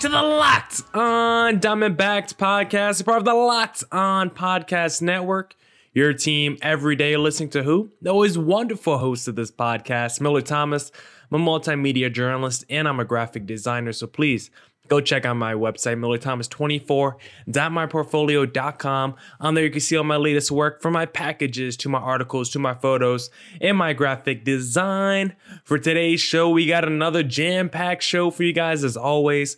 to the Locked On Diamondbacks podcast, part of the Locked On Podcast Network. Your team every day listening to who? The always wonderful host of this podcast, Miller Thomas. I'm a multimedia journalist and I'm a graphic designer. So please go check out my website, millerthomas24.myportfolio.com. On there, you can see all my latest work from my packages to my articles to my photos and my graphic design. For today's show, we got another jam packed show for you guys, as always.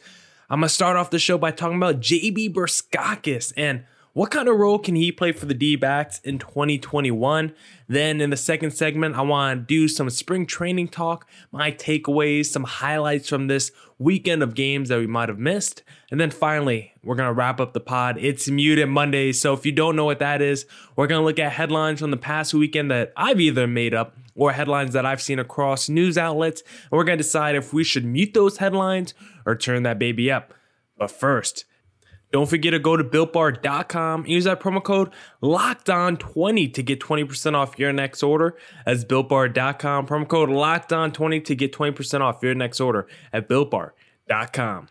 I'm going to start off the show by talking about JB Bukauskas and what kind of role can he play for the D backs in 2021? Then in the second segment, I want to do some spring training talk, my takeaways, some highlights from this weekend of games that we might have missed. And then finally, we're going to wrap up the pod. It's Muted Monday. So if you don't know what that is, we're going to look at headlines from the past weekend that I've either made up or headlines that I've seen across news outlets. And we're going to decide if we should mute those headlines or turn that baby up. But first, don't forget to go to builtbar.com use that promo code LOCKEDON20 to get 20% off your next order. That's builtbar.com, promo code LOCKEDON20 to get 20% off your next order at builtbar.com.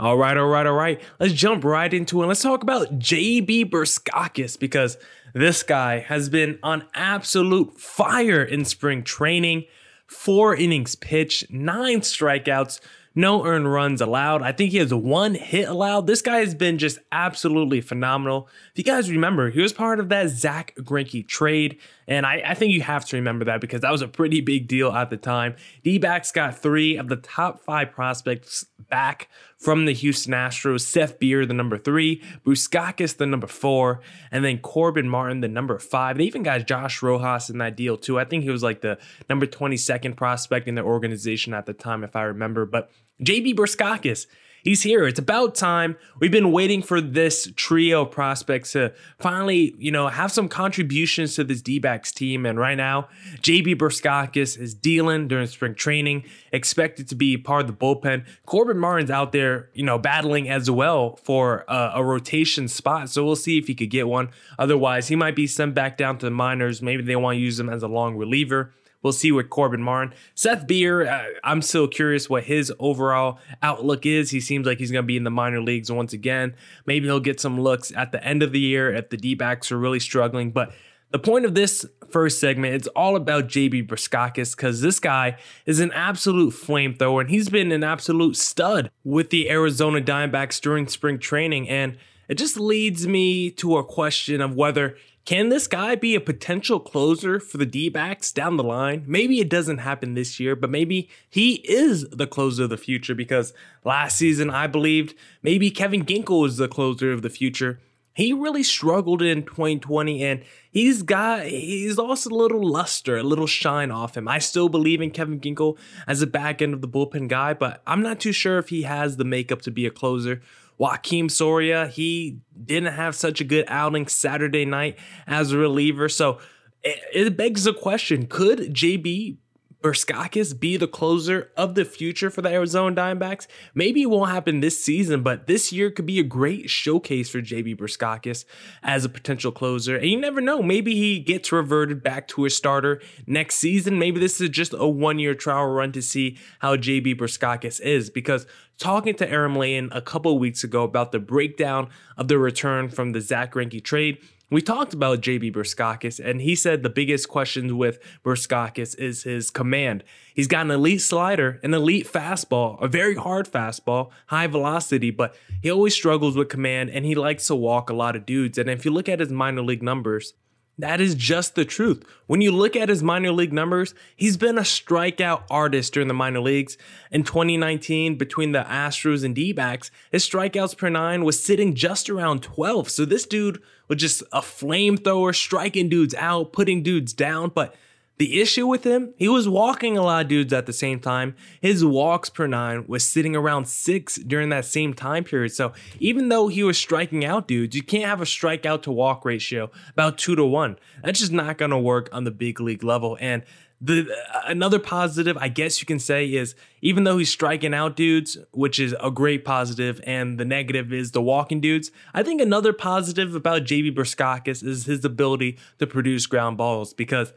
All right, all right, all right. Let's jump right into it. Let's talk about JB Bukauskas because this guy has been on absolute fire in spring training. Four innings pitched, nine strikeouts, no earned runs allowed. I think he has one hit allowed. This guy has been just absolutely phenomenal. If you guys remember, he was part of that Zach Greinke trade. And I, I think you have to remember that because that was a pretty big deal at the time. D backs got three of the top five prospects back from the Houston Astros Seth Beer, the number three, Bukauskas, the number four, and then Corbin Martin, the number five. They even got Josh Rojas in that deal too. I think he was like the number 22nd prospect in the organization at the time, if I remember. But JB Bukauskas, he's here. It's about time. We've been waiting for this trio of prospects to finally, you know, have some contributions to this D-backs team. And right now, JB Bukauskas is dealing during spring training, expected to be part of the bullpen. Corbin Martin's out there, you know, battling as well for a rotation spot. So we'll see if he could get one. Otherwise, he might be sent back down to the minors. Maybe they want to use him as a long reliever. We'll see with Corbin Martin. Seth Beer, uh, I'm still curious what his overall outlook is. He seems like he's going to be in the minor leagues once again. Maybe he'll get some looks at the end of the year if the D backs are really struggling. But the point of this first segment, it's all about JB Bukauskas because this guy is an absolute flamethrower and he's been an absolute stud with the Arizona Diamondbacks during spring training. And it just leads me to a question of whether can this guy be a potential closer for the D backs down the line? Maybe it doesn't happen this year, but maybe he is the closer of the future because last season I believed maybe Kevin Ginkel was the closer of the future. He really struggled in 2020 and he's got he's lost a little luster, a little shine off him. I still believe in Kevin Ginkel as a back end of the bullpen guy, but I'm not too sure if he has the makeup to be a closer. Joakim Soria, he didn't have such a good outing Saturday night as a reliever. So it, it begs the question could JB Bukauskas be the closer of the future for the Arizona Diamondbacks? Maybe it won't happen this season, but this year could be a great showcase for JB Bukauskas as a potential closer. And you never know, maybe he gets reverted back to a starter next season. Maybe this is just a one year trial run to see how JB Bukauskas is because talking to Aaron Lane a couple weeks ago about the breakdown of the return from the Zach Greinke trade, we talked about JB Bukauskas, and he said the biggest questions with Bukauskas is his command. He's got an elite slider, an elite fastball, a very hard fastball, high velocity, but he always struggles with command and he likes to walk a lot of dudes. And if you look at his minor league numbers, that is just the truth. When you look at his minor league numbers, he's been a strikeout artist during the minor leagues. In 2019, between the Astros and D backs, his strikeouts per nine was sitting just around 12. So this dude was just a flamethrower, striking dudes out, putting dudes down. But The issue with him, he was walking a lot of dudes at the same time. His walks per nine was sitting around six during that same time period. So even though he was striking out dudes, you can't have a strikeout to walk ratio about two to one. That's just not going to work on the big league level. And the another positive, I guess you can say, is even though he's striking out dudes, which is a great positive, and the negative is the walking dudes. I think another positive about JB Bukauskas is his ability to produce ground balls because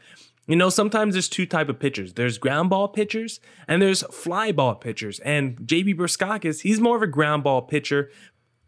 you know, sometimes there's two type of pitchers. There's ground ball pitchers and there's fly ball pitchers. And JB Bukauskas, he's more of a ground ball pitcher.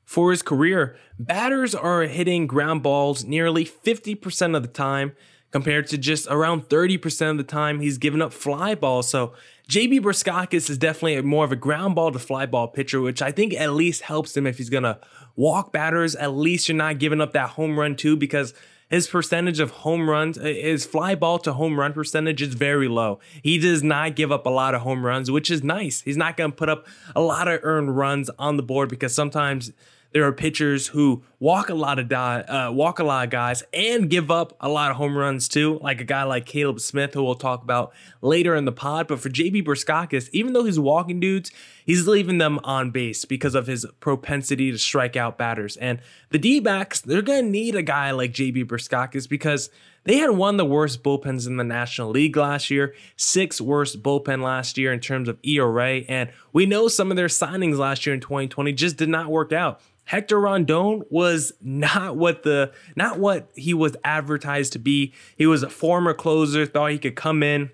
For his career, batters are hitting ground balls nearly 50% of the time compared to just around 30% of the time he's given up fly balls. So JB Bukauskas is definitely more of a ground ball to fly ball pitcher, which I think at least helps him if he's going to walk batters. At least you're not giving up that home run too, because his percentage of home runs, his fly ball to home run percentage is very low. He does not give up a lot of home runs, which is nice. He's not going to put up a lot of earned runs on the board because sometimes there are pitchers who walk a lot of die, uh, walk a lot of guys and give up a lot of home runs too, like a guy like Caleb Smith, who we'll talk about later in the pod. But for JB Bukauskas, even though he's walking dudes, he's leaving them on base because of his propensity to strike out batters. And the D backs, they're going to need a guy like JB Bukauskas because they had one of the worst bullpens in the National League last year, sixth worst bullpen last year in terms of ERA. And we know some of their signings last year in 2020 just did not work out. Hector Rondon was not what the not what he was advertised to be. He was a former closer, thought he could come in.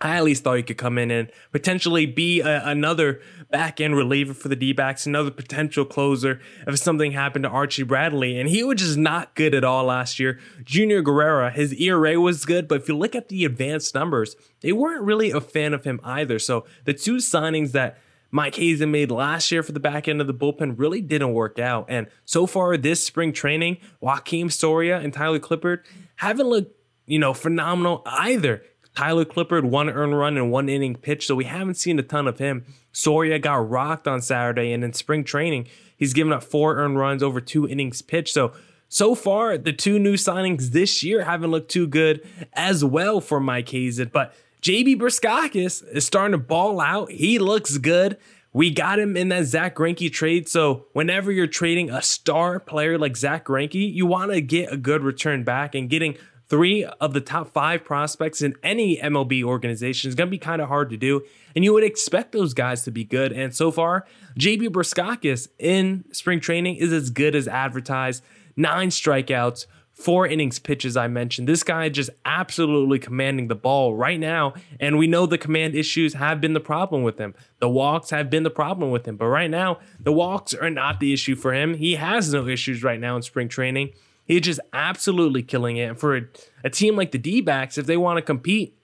I at least thought he could come in and potentially be a, another back end reliever for the D backs, another potential closer if something happened to Archie Bradley. And he was just not good at all last year. Junior Guerrera, his ERA was good, but if you look at the advanced numbers, they weren't really a fan of him either. So the two signings that Mike Hazen made last year for the back end of the bullpen really didn't work out. And so far this spring training, Joakim Soria and Tyler Clippard haven't looked, you know, phenomenal either. Tyler Clippard, one earned run and one inning pitch, so we haven't seen a ton of him. Soria got rocked on Saturday, and in spring training, he's given up four earned runs over two innings pitched. So so far, the two new signings this year haven't looked too good as well for Mike Hazen. But JB Bukauskas is starting to ball out. He looks good. We got him in that Zach Greinke trade. So whenever you're trading a star player like Zach Greinke, you want to get a good return back. And getting three of the top five prospects in any MLB organization is going to be kind of hard to do. And you would expect those guys to be good. And so far, JB Bukauskas in spring training is as good as advertised. Nine strikeouts, four innings pitches I mentioned. This guy just absolutely commanding the ball right now. And we know the command issues have been the problem with him. The walks have been the problem with him. But right now, the walks are not the issue for him. He has no issues right now in spring training. He's just absolutely killing it. And for a, a team like the D backs, if they want to compete,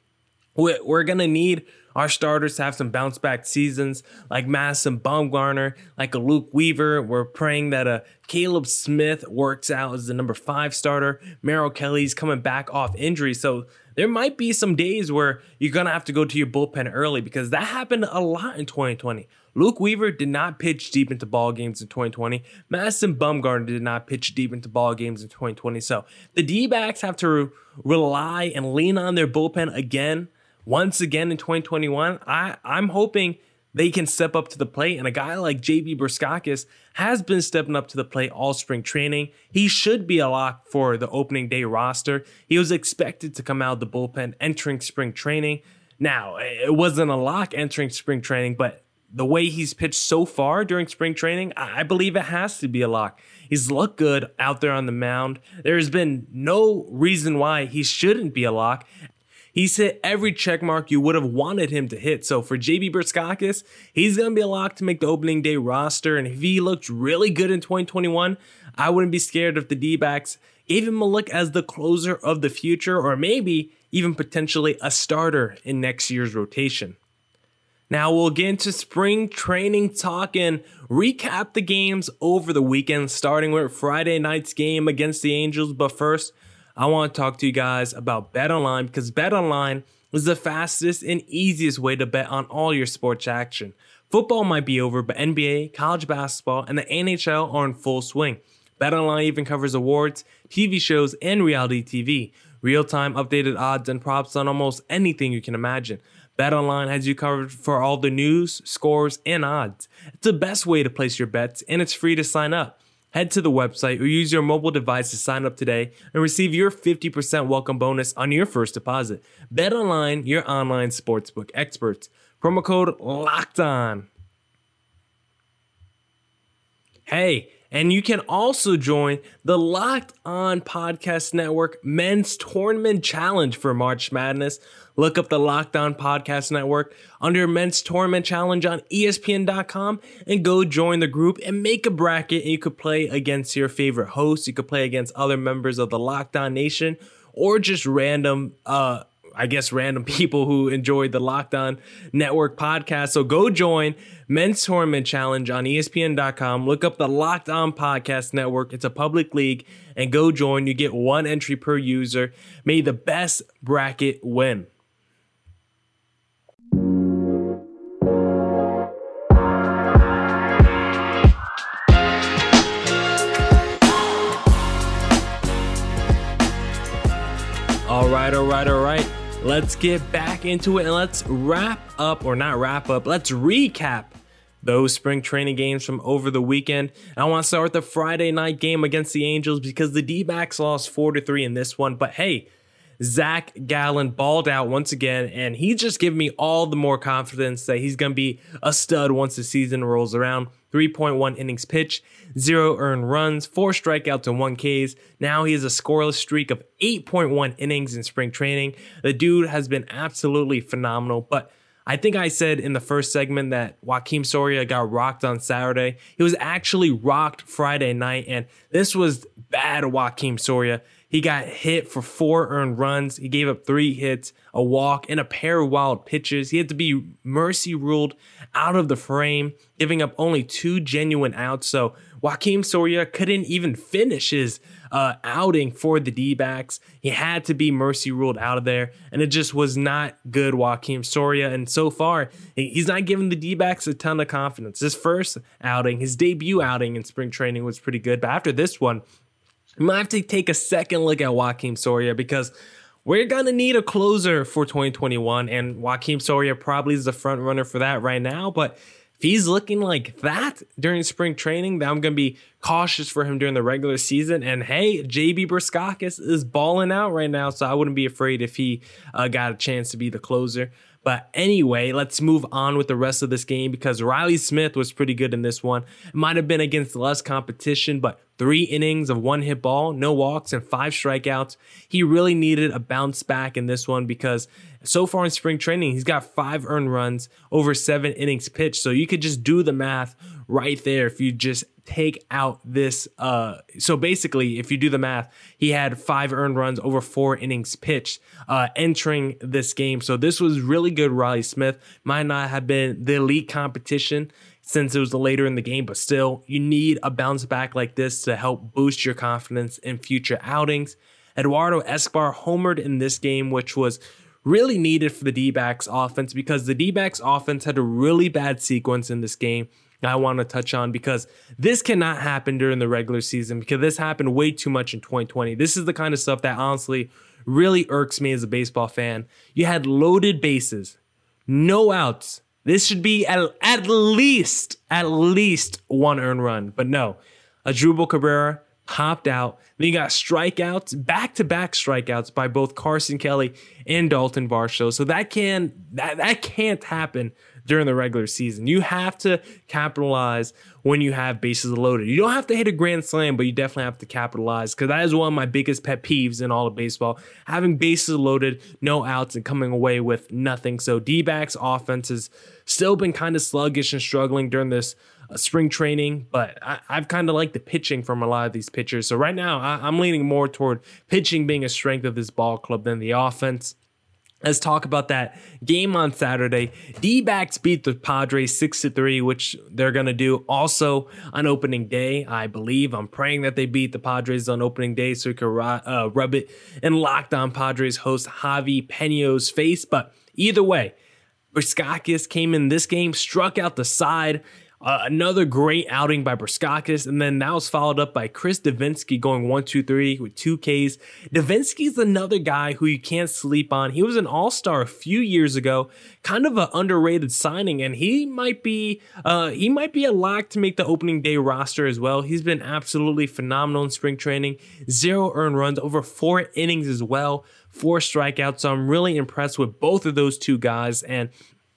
we're, going to need our starters have some bounce back seasons like Madison Bumgarner, like a Luke Weaver. We're praying that a Caleb Smith works out as the number five starter. Merrill Kelly's coming back off injury. So there might be some days where you're to have to go to your bullpen early because that happened a lot in 2020. Luke Weaver did not pitch deep into ball games in 2020. Madison Bumgarner did not pitch deep into ball games in 2020. So the D backs have to rely and lean on their bullpen again once again in 2021, I, I'm hoping they can step up to the plate. And a guy like JB Bukauskas has been stepping up to the plate all spring training. He should be a lock for the opening day roster. He was expected to come out of the bullpen entering spring training. Now, it wasn't a lock entering spring training, but the way he's pitched so far during spring training, I believe it has to be a lock. He's looked good out there on the mound. There's been no reason why he shouldn't be a lock. He's hit every check mark you would have wanted him to hit. So for JB Bukauskas, he's going to be a lock to make the opening day roster. And if he looked really good in 2021, I wouldn't be scared if the D backs gave him a look as the closer of the future, or maybe even potentially a starter in next year's rotation. Now we'll get into spring training talk and recap the games over the weekend, starting with Friday night's game against the Angels. But first, I want to talk to you guys about BetOnline because BetOnline is the fastest and easiest way to bet on all your sports action. Football might be over, but NBA, college basketball, and the NHL are in full swing. BetOnline even covers awards, TV shows, and reality TV. real time updated odds and props on almost anything you can imagine. BetOnline has you covered for all the news, scores, and odds. It's the best way to place your bets, and it's free to sign up. Head to the website or use your mobile device to sign up today and receive your 50% welcome bonus on your first deposit. Bet online, your online sportsbook experts. Promo code LOCKED ON. Hey, and you can also join the Locked On Podcast Network Men's Tournament Challenge for March Madness. Look up the Locked On Podcast Network under Men's Tournament Challenge on ESPN.com and go join the group and make a bracket. And you could play against your favorite hosts. You could play against other members of the Locked On Nation or just random uh I guess random people who enjoyed the Locked On Network podcast. So go join Men's Tournament Challenge on ESPN.com. Look up the Locked On Podcast Network. It's a public league and go join. You get one entry per user. May the best bracket win. All right, all right, all right. Let's get back into it and let's wrap up, or not wrap up, let's recap those spring training games from over the weekend. I want to start with the Friday night game against the Angels because the D backs lost 4 to 3 in this one. But hey, Zach Gallen balled out once again, and he's just giving me all the more confidence that he's going to be a stud once the season rolls around. 3.1 innings pitched, zero earned runs, four strikeouts, and one Ks. Now he has a scoreless streak of 8.1 innings in spring training. The dude has been absolutely phenomenal, but I think I said in the first segment that Joakim Soria got rocked on Saturday. He was actually rocked Friday night, and this was bad Joakim Soria. He got hit for four earned runs. He gave up three hits, a walk, and a pair of wild pitches. He had to be mercy ruled out of the frame, giving up only two genuine outs. So Joakim Soria couldn't even finish his uh, outing for the D backs. He had to be mercy ruled out of there, and it just was not good, Joakim Soria. And so far, he's not giving the D backs a ton of confidence. His first outing, his debut outing in spring training was pretty good, but after this one, you might have to take a second look at Joakim Soria because we're gonna need a closer for 2021, and Joakim Soria probably is the front runner for that right now. But if he's looking like that during spring training, then I'm gonna be cautious for him during the regular season. And hey, JB Bukauskas is balling out right now, so I wouldn't be afraid if he uh, got a chance to be the closer. But anyway, let's move on with the rest of this game because Riley Smith was pretty good in this one. It might have been against less competition, but three innings of one hit ball, no walks, and five strikeouts. He really needed a bounce back in this one because so far in spring training, he's got five earned runs over seven innings pitched. So you could just do the math right there if you just take out this uh so basically if you do the math he had five earned runs over four innings pitched uh entering this game. So this was really good riley smith. Might not have been the elite competition since it was later in the game but still you need a bounce back like this to help boost your confidence in future outings. Eduardo escobar homered in this game which was really needed for the d-backs offense because the d-backs offense had a really bad sequence in this game I want to touch on because this cannot happen during the regular season because this happened way too much in 2020. This is the kind of stuff that honestly really irks me as a baseball fan. You had loaded bases, no outs. This should be at, at least, at least one earned run. But no, Asdrubal Cabrera popped out. Then you got strikeouts, back to back strikeouts by both Carson Kelly and Dalton Varsho. So that can that that can't happen during the regular season. You have to capitalize when you have bases loaded. You don't have to hit a grand slam, but you definitely have to capitalize because that is one of my biggest pet peeves in all of baseball. Having bases loaded, no outs, and coming away with nothing. So D backs offense has still been kind of sluggish and struggling during this uh, spring training, but I, have kind of liked the pitching from a lot of these pitchers. So right now, I, I'm leaning more toward pitching being a strength of this ball club than the offense. Let's talk about that game on Saturday. D backs beat the Padres 6 to 3, which they're going to do also on opening day, I believe. I'm praying that they beat the Padres on opening day so we can uh, rub it in locked on Padres host Javi Pena's face. But either way, Bukauskas came in this game, struck out the side Uh, another great outing by Bukauskas, and then that was followed up by Chris Devenski going one, two, three with two Ks. Devenski's another guy who you can't sleep on. He was an All Star a few years ago, kind of an underrated signing, and he might be uh, he might be a lock to make the opening day roster as well. He's been absolutely phenomenal in spring training, zero earned runs, over four innings as well, four strikeouts. So I'm really impressed with both of those two guys, and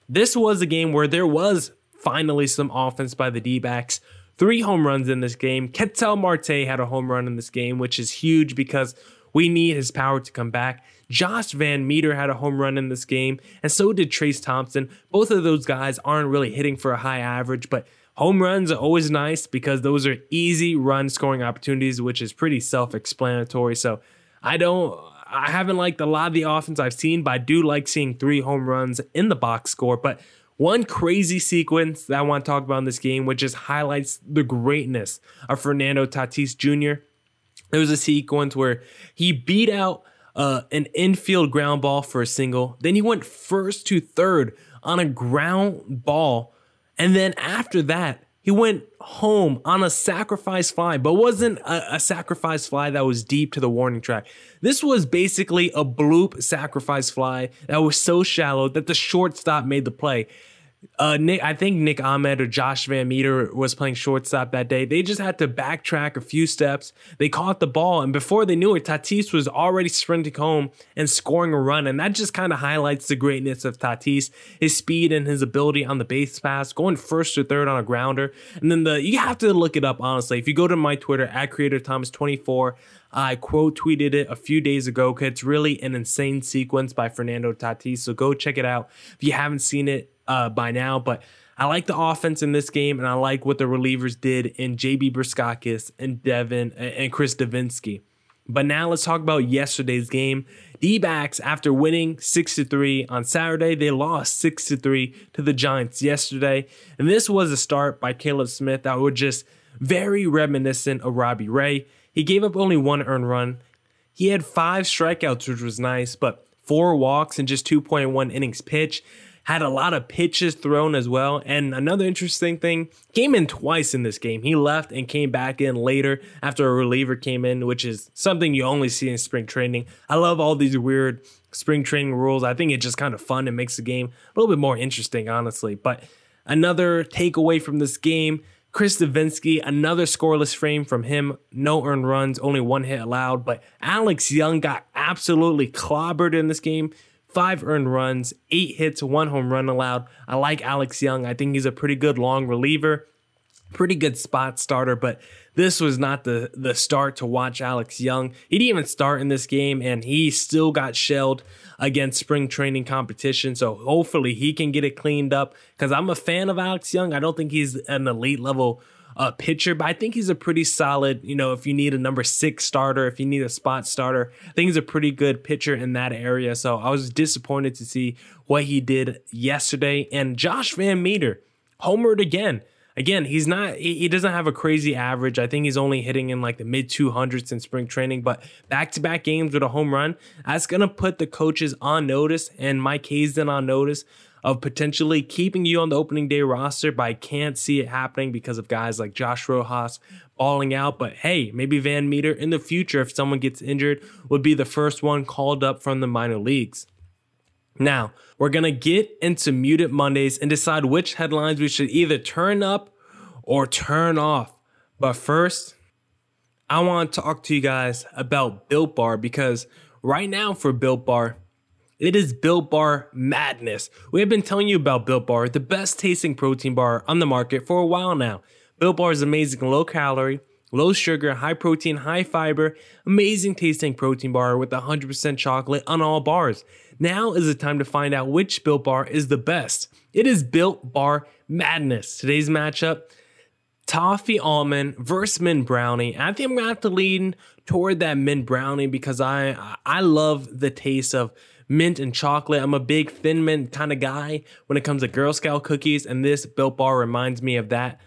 this was a game where there was finally some offense by the D backs. Three home runs in this game. Ketel Marte had a home run in this game, which is huge because we need his power to come back. Josh VanMeter had a home run in this game, and so did Trayce Thompson. Both of those guys aren't really hitting for a high average, but home runs are always nice because those are easy run scoring opportunities, which is pretty self explanatory. So I don't. I haven't liked a lot of the offense I've seen, but I do like seeing three home runs in the box score. But one crazy sequence that I want to talk about in this game, which just highlights the greatness of Fernando Tatis Jr. There was a sequence where he beat out uh, an infield ground ball for a single. Then he went first to third on a ground ball. And then after that, he went home on a sacrifice fly, but wasn't a, a, sacrifice fly that was deep to the warning track. This was basically a bloop sacrifice fly that was so shallow that the shortstop made the play uh, Nick, I think Nick Ahmed or Josh VanMeter was playing shortstop that day. They just had to backtrack a few steps. They caught the ball, and before they knew it, Tatis was already sprinting home and scoring a run. And that just kind of highlights the greatness of Tatis, his speed and his ability on the base pass, going first or third on a grounder. And then the you have to look it up honestly. If you go to my Twitter at Creator Thomas 24, I quote tweeted it a few days ago because it's really an insane sequence by Fernando Tatis. So go check it out if you haven't seen it uh, by now. But I like the offense in this game, and I like what the relievers did in JB Bukauskas and Devin and Chris Devenski. But now let's talk about yesterday's game. D backs, after winning 6 3 on Saturday, they lost 6 3 to the Giants yesterday. And this was a start by Caleb Smith that was just very reminiscent of Robbie Ray. He gave up only one earned run. He had five strikeouts, which was nice, but four walks and just 2.1 innings pitched had a lot of pitches thrown as well. And another interesting thing, came in twice in this game. He left and came back in later after a reliever came in, which is something you only see in spring training. I love all these weird spring training rules. I think it's just kind of fun. It makes the game a little bit more interesting, honestly. But another takeaway from this game. Chris Devenski, another scoreless frame from him. No earned runs, only one hit allowed. But Alex Young got absolutely clobbered in this game five earned runs, eight hits, one home run allowed. I like Alex Young. I think he's a pretty good long reliever, pretty good spot starter, but this was not the the start to watch Alex Young. He didn't even start in this game, and he still got shelled against spring training competition. So hopefully he can get it cleaned up. Because I'm a fan of Alex Young. I don't think he's an elite level uh, pitcher, but I think he's a pretty solid. You know, if you need a number six starter, if you need a spot starter, I think he's a pretty good pitcher in that area. So I was disappointed to see what he did yesterday. And Josh VanMeter homered again. Again, he's not, he doesn't have a crazy average. I think he's only hitting in like the mid 200s in spring training, but back to back games with a home run, that's going to put the coaches on notice and Mike Hazen on notice of potentially keeping you on the opening day roster, but I can't see it happening because of guys like Josh Rojas balling out. But hey, maybe VanMeter in the future, if someone gets injured, would be the first one called up from the minor leagues. Now, we're going to get into Muted Mondays and decide which headlines we should either turn up or turn off. But first, I want to talk to you guys about Built Bar because right now for Built Bar, it is Built Bar madness. We have been telling you about Built Bar, the best tasting protein bar on the market for a while now. Built Bar is amazing low calorie, low sugar, high protein, high fiber, amazing tasting protein bar with 100% chocolate on all bars. Now is the time to find out which Built Bar is the best. It is Built Bar madness. Today's matchup toffee almond versus mint brownie. I think I'm gonna have to lean toward that mint brownie because I I love the taste of mint and chocolate. I'm a big thin mint kind of guy when it comes to Girl Scout cookies, and this Built Bar reminds me of that.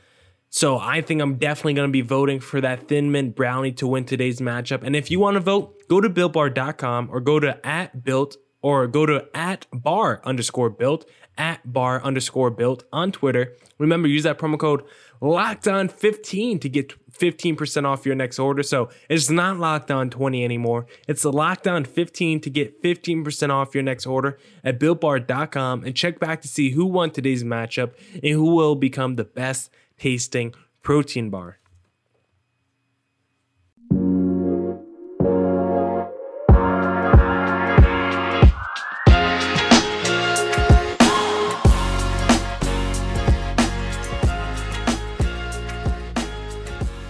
So I think I'm definitely going to be voting for that thin mint brownie to win today's matchup. And if you want to vote, go to builtbar.com or go to at built or go to at bar underscore built at bar underscore built on Twitter. Remember, use that promo code locked on 15 to get 15% off your next order. So it's not locked on 20 anymore. It's locked on 15 to get 15% off your next order at builtbar.com and check back to see who won today's matchup and who will become the best tasting protein bar.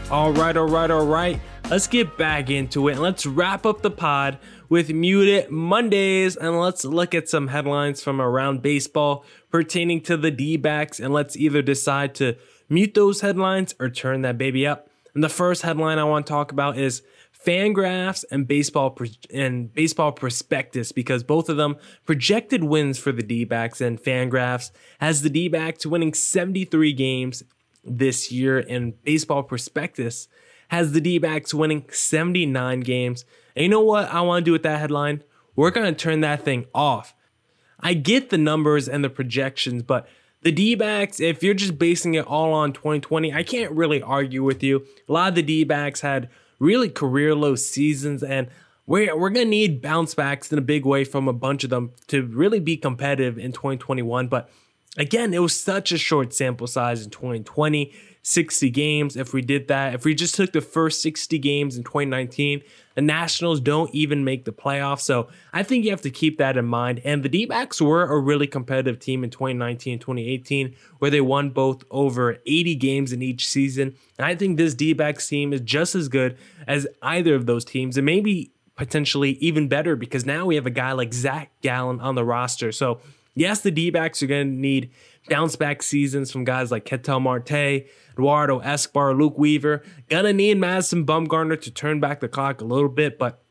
All right, all right, all right. Let's get back into it let's wrap up the pod with Muted Mondays and let's look at some headlines from around baseball pertaining to the D backs and let's either decide to mute those headlines or turn that baby up. And the first headline I want to talk about is Fangraphs and baseball and baseball prospectus because both of them projected wins for the D-backs and Fangraphs has the D-backs winning 73 games this year, in Baseball Prospectus has the D backs winning 79 games. And you know what I want to do with that headline? We're going to turn that thing off. I get the numbers and the projections, but the D backs, if you're just basing it all on 2020, I can't really argue with you. A lot of the D backs had really career low seasons, and we're, we're going to need bounce backs in a big way from a bunch of them to really be competitive in 2021. But Again, it was such a short sample size in 2020, 60 games. If we did that, if we just took the first 60 games in 2019, the Nationals don't even make the playoffs. So I think you have to keep that in mind. And the D backs were a really competitive team in 2019 and 2018, where they won both over 80 games in each season. And I think this D backs team is just as good as either of those teams, and maybe potentially even better because now we have a guy like Zach Gallen on the roster. So Yes, the D backs are going to need bounce back seasons from guys like Ketel Marte, Eduardo Escobar, Luke Weaver. Gonna need Madison Bumgarner to turn back the clock a little bit, but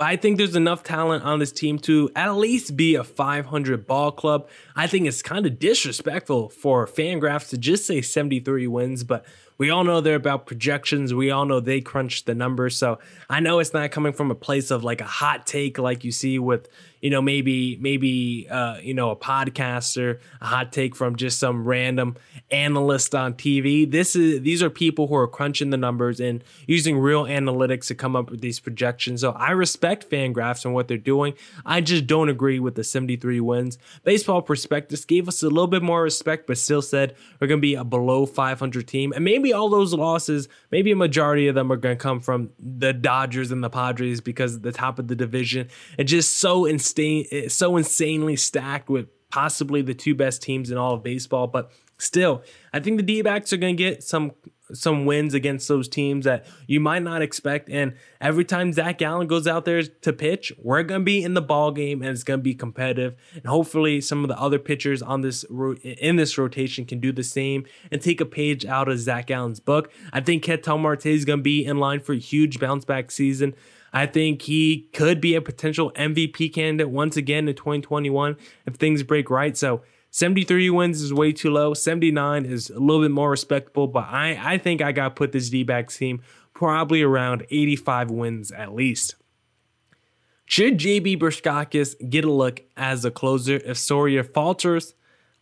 I think there's enough talent on this team to at least be a 500 ball club. I think it's kind of disrespectful for Fangraphs to just say 73 wins, but we all know they're about projections. We all know they crunch the numbers. So I know it's not coming from a place of like a hot take like you see with, you know, maybe maybe uh, you know a podcaster, a hot take from just some random analyst on TV. This is these are people who are crunching the numbers and using real analytics to come up with these projections. So I respect Fangraphs and what they're doing. I just don't agree with the 73 wins. Baseball Prospectus gave us a little bit more respect, but still said we're going to be a below 500 team, and maybe all those losses, maybe a majority of them are going to come from the Dodgers and the Padres because the top of the division, and just so insane insane, so insanely stacked with possibly the two best teams in all of baseball. But still, I think the D backs are going to get some some wins against those teams that you might not expect. And every time Zach Gallen goes out there to pitch, we're going to be in the ball game and it's going to be competitive. And hopefully, some of the other pitchers on this in this rotation can do the same and take a page out of Zach Gallen's book. I think Ketel Marte is going to be in line for a huge bounce back season. I think he could be a potential MVP candidate once again in 2021 if things break right. So 73 wins is way too low. 79 is a little bit more respectable, but I, I think I got put this D backs team probably around 85 wins at least. Should JB Bukauskas get a look as a closer if Soria falters?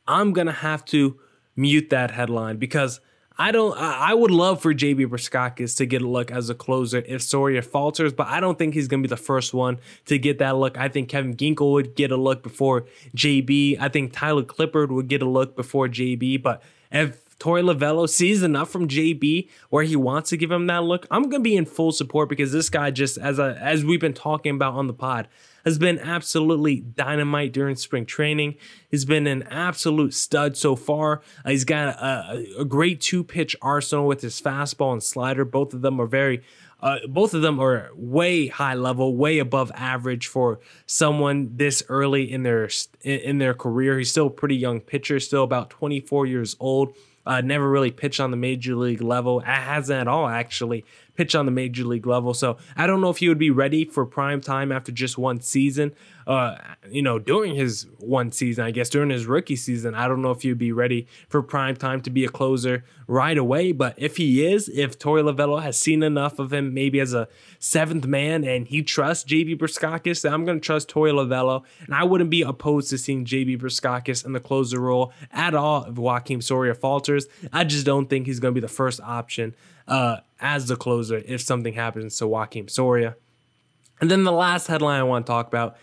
I'm going to have to mute that headline because – I don't. I would love for JB Bukauskas to get a look as a closer if Soria falters, but I don't think he's going to be the first one to get that look. I think Kevin Ginkel would get a look before JB. I think Tyler Clippard would get a look before JB. But if Torey Lovullo sees enough from JB where he wants to give him that look, I'm to be in full support because this guy just as a as we've been talking about on the pod has been absolutely dynamite during spring training. He's been an absolute stud so far. Uh, he's got a, a great two pitch arsenal with his fastball and slider. Both of them are very uh, both of them are way high level, way above average for someone this early in their in their career. He's still a pretty young pitcher, still about 24 years old. Uh, never really pitched on the major league level. Hasn't at all actually pitch on the major league level. So I don't know if he would be ready for prime time after just one season. Uh, you know, during his one season, I guess during his rookie season, I don't know if he would be ready for prime time to be a closer right away. But if he is, if Torey Lovullo has seen enough of him, maybe as a seventh man, and he trusts JB then I'm going to trust Torey Lovullo, and I wouldn't be opposed to seeing JB Bukauskas in the closer role at all if Joakim Soria falters. I just don't think he's going to be the first option uh, as the closer if something happens to Joakim Soria. And then the last headline I want to talk about.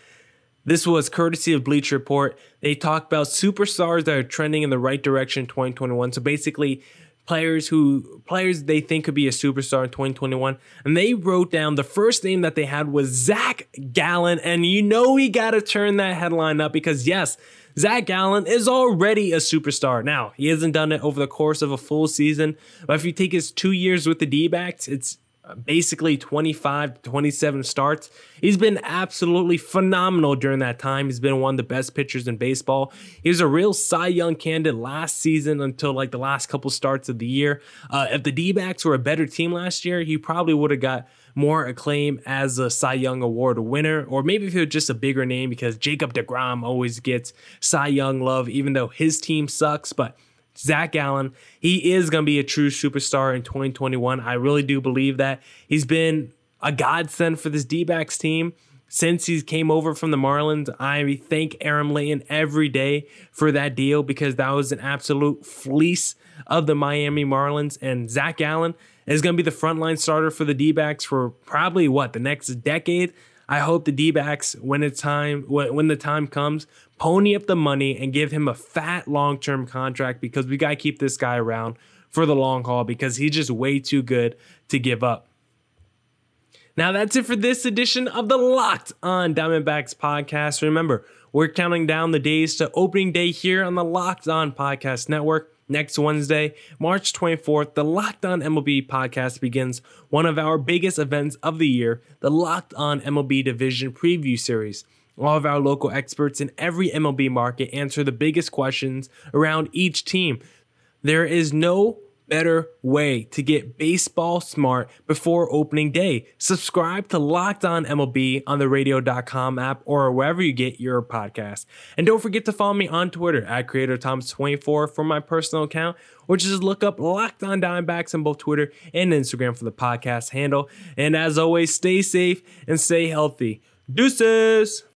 This was courtesy of Bleacher Report. They talk about superstars that are trending in the right direction in 2021. So basically, players who players they think could be a superstar in 2021 and they wrote down the first name that they had was Zach Gallen and you know we got to turn that headline up because yes Zach Gallen is already a superstar. Now, he hasn't done it over the course of a full season, but if you take his two years with the D backs, it's basically 25 to 27 starts. He's been absolutely phenomenal during that time. He's been one of the best pitchers in baseball. He was a real Cy Young candidate last season until like the last couple starts of the year. Uh, if the D backs were a better team last year, he probably would have got more acclaim as a Cy Young Award winner, or maybe if he was just a bigger name because Jacob DeGrom always gets Cy Young love, even though his team sucks. But Zach Gallen. he is going to be a true superstar in 2021. I really do believe that. He's been a godsend for this D backs team since he came over from the Marlins. I thank Aram Leighton every day for that deal because that was an absolute fleece of the Miami Marlins. And Zach Gallen is going to be the frontline starter for the D backs for probably what, the next decade? I hope the D backs, when it's time, when the time comes, pony up the money and give him a fat long term contract because we got to keep this guy around for the long haul because he's just way too good to give up. Now that's it for this edition of the Locked on Diamondbacks podcast. Remember, we're counting down the days to opening day here on the Locked on Podcast Network. Next Wednesday, March 24th, the Locked On MLB podcast begins one of our biggest events of the year, the Locked On MLB Division Preview Series. All of our local experts in every MLB market answer the biggest questions around each team. There is no better way to get baseball smart before opening day. Subscribe to Locked On MLB on the radio.com app or wherever you get your podcast. And don't forget to follow me on Twitter at CreatorThomas24 for my personal account, or just look up Locked On Diamondbacks on both Twitter and Instagram for the podcast handle. And as always, stay safe and stay healthy. Deuces!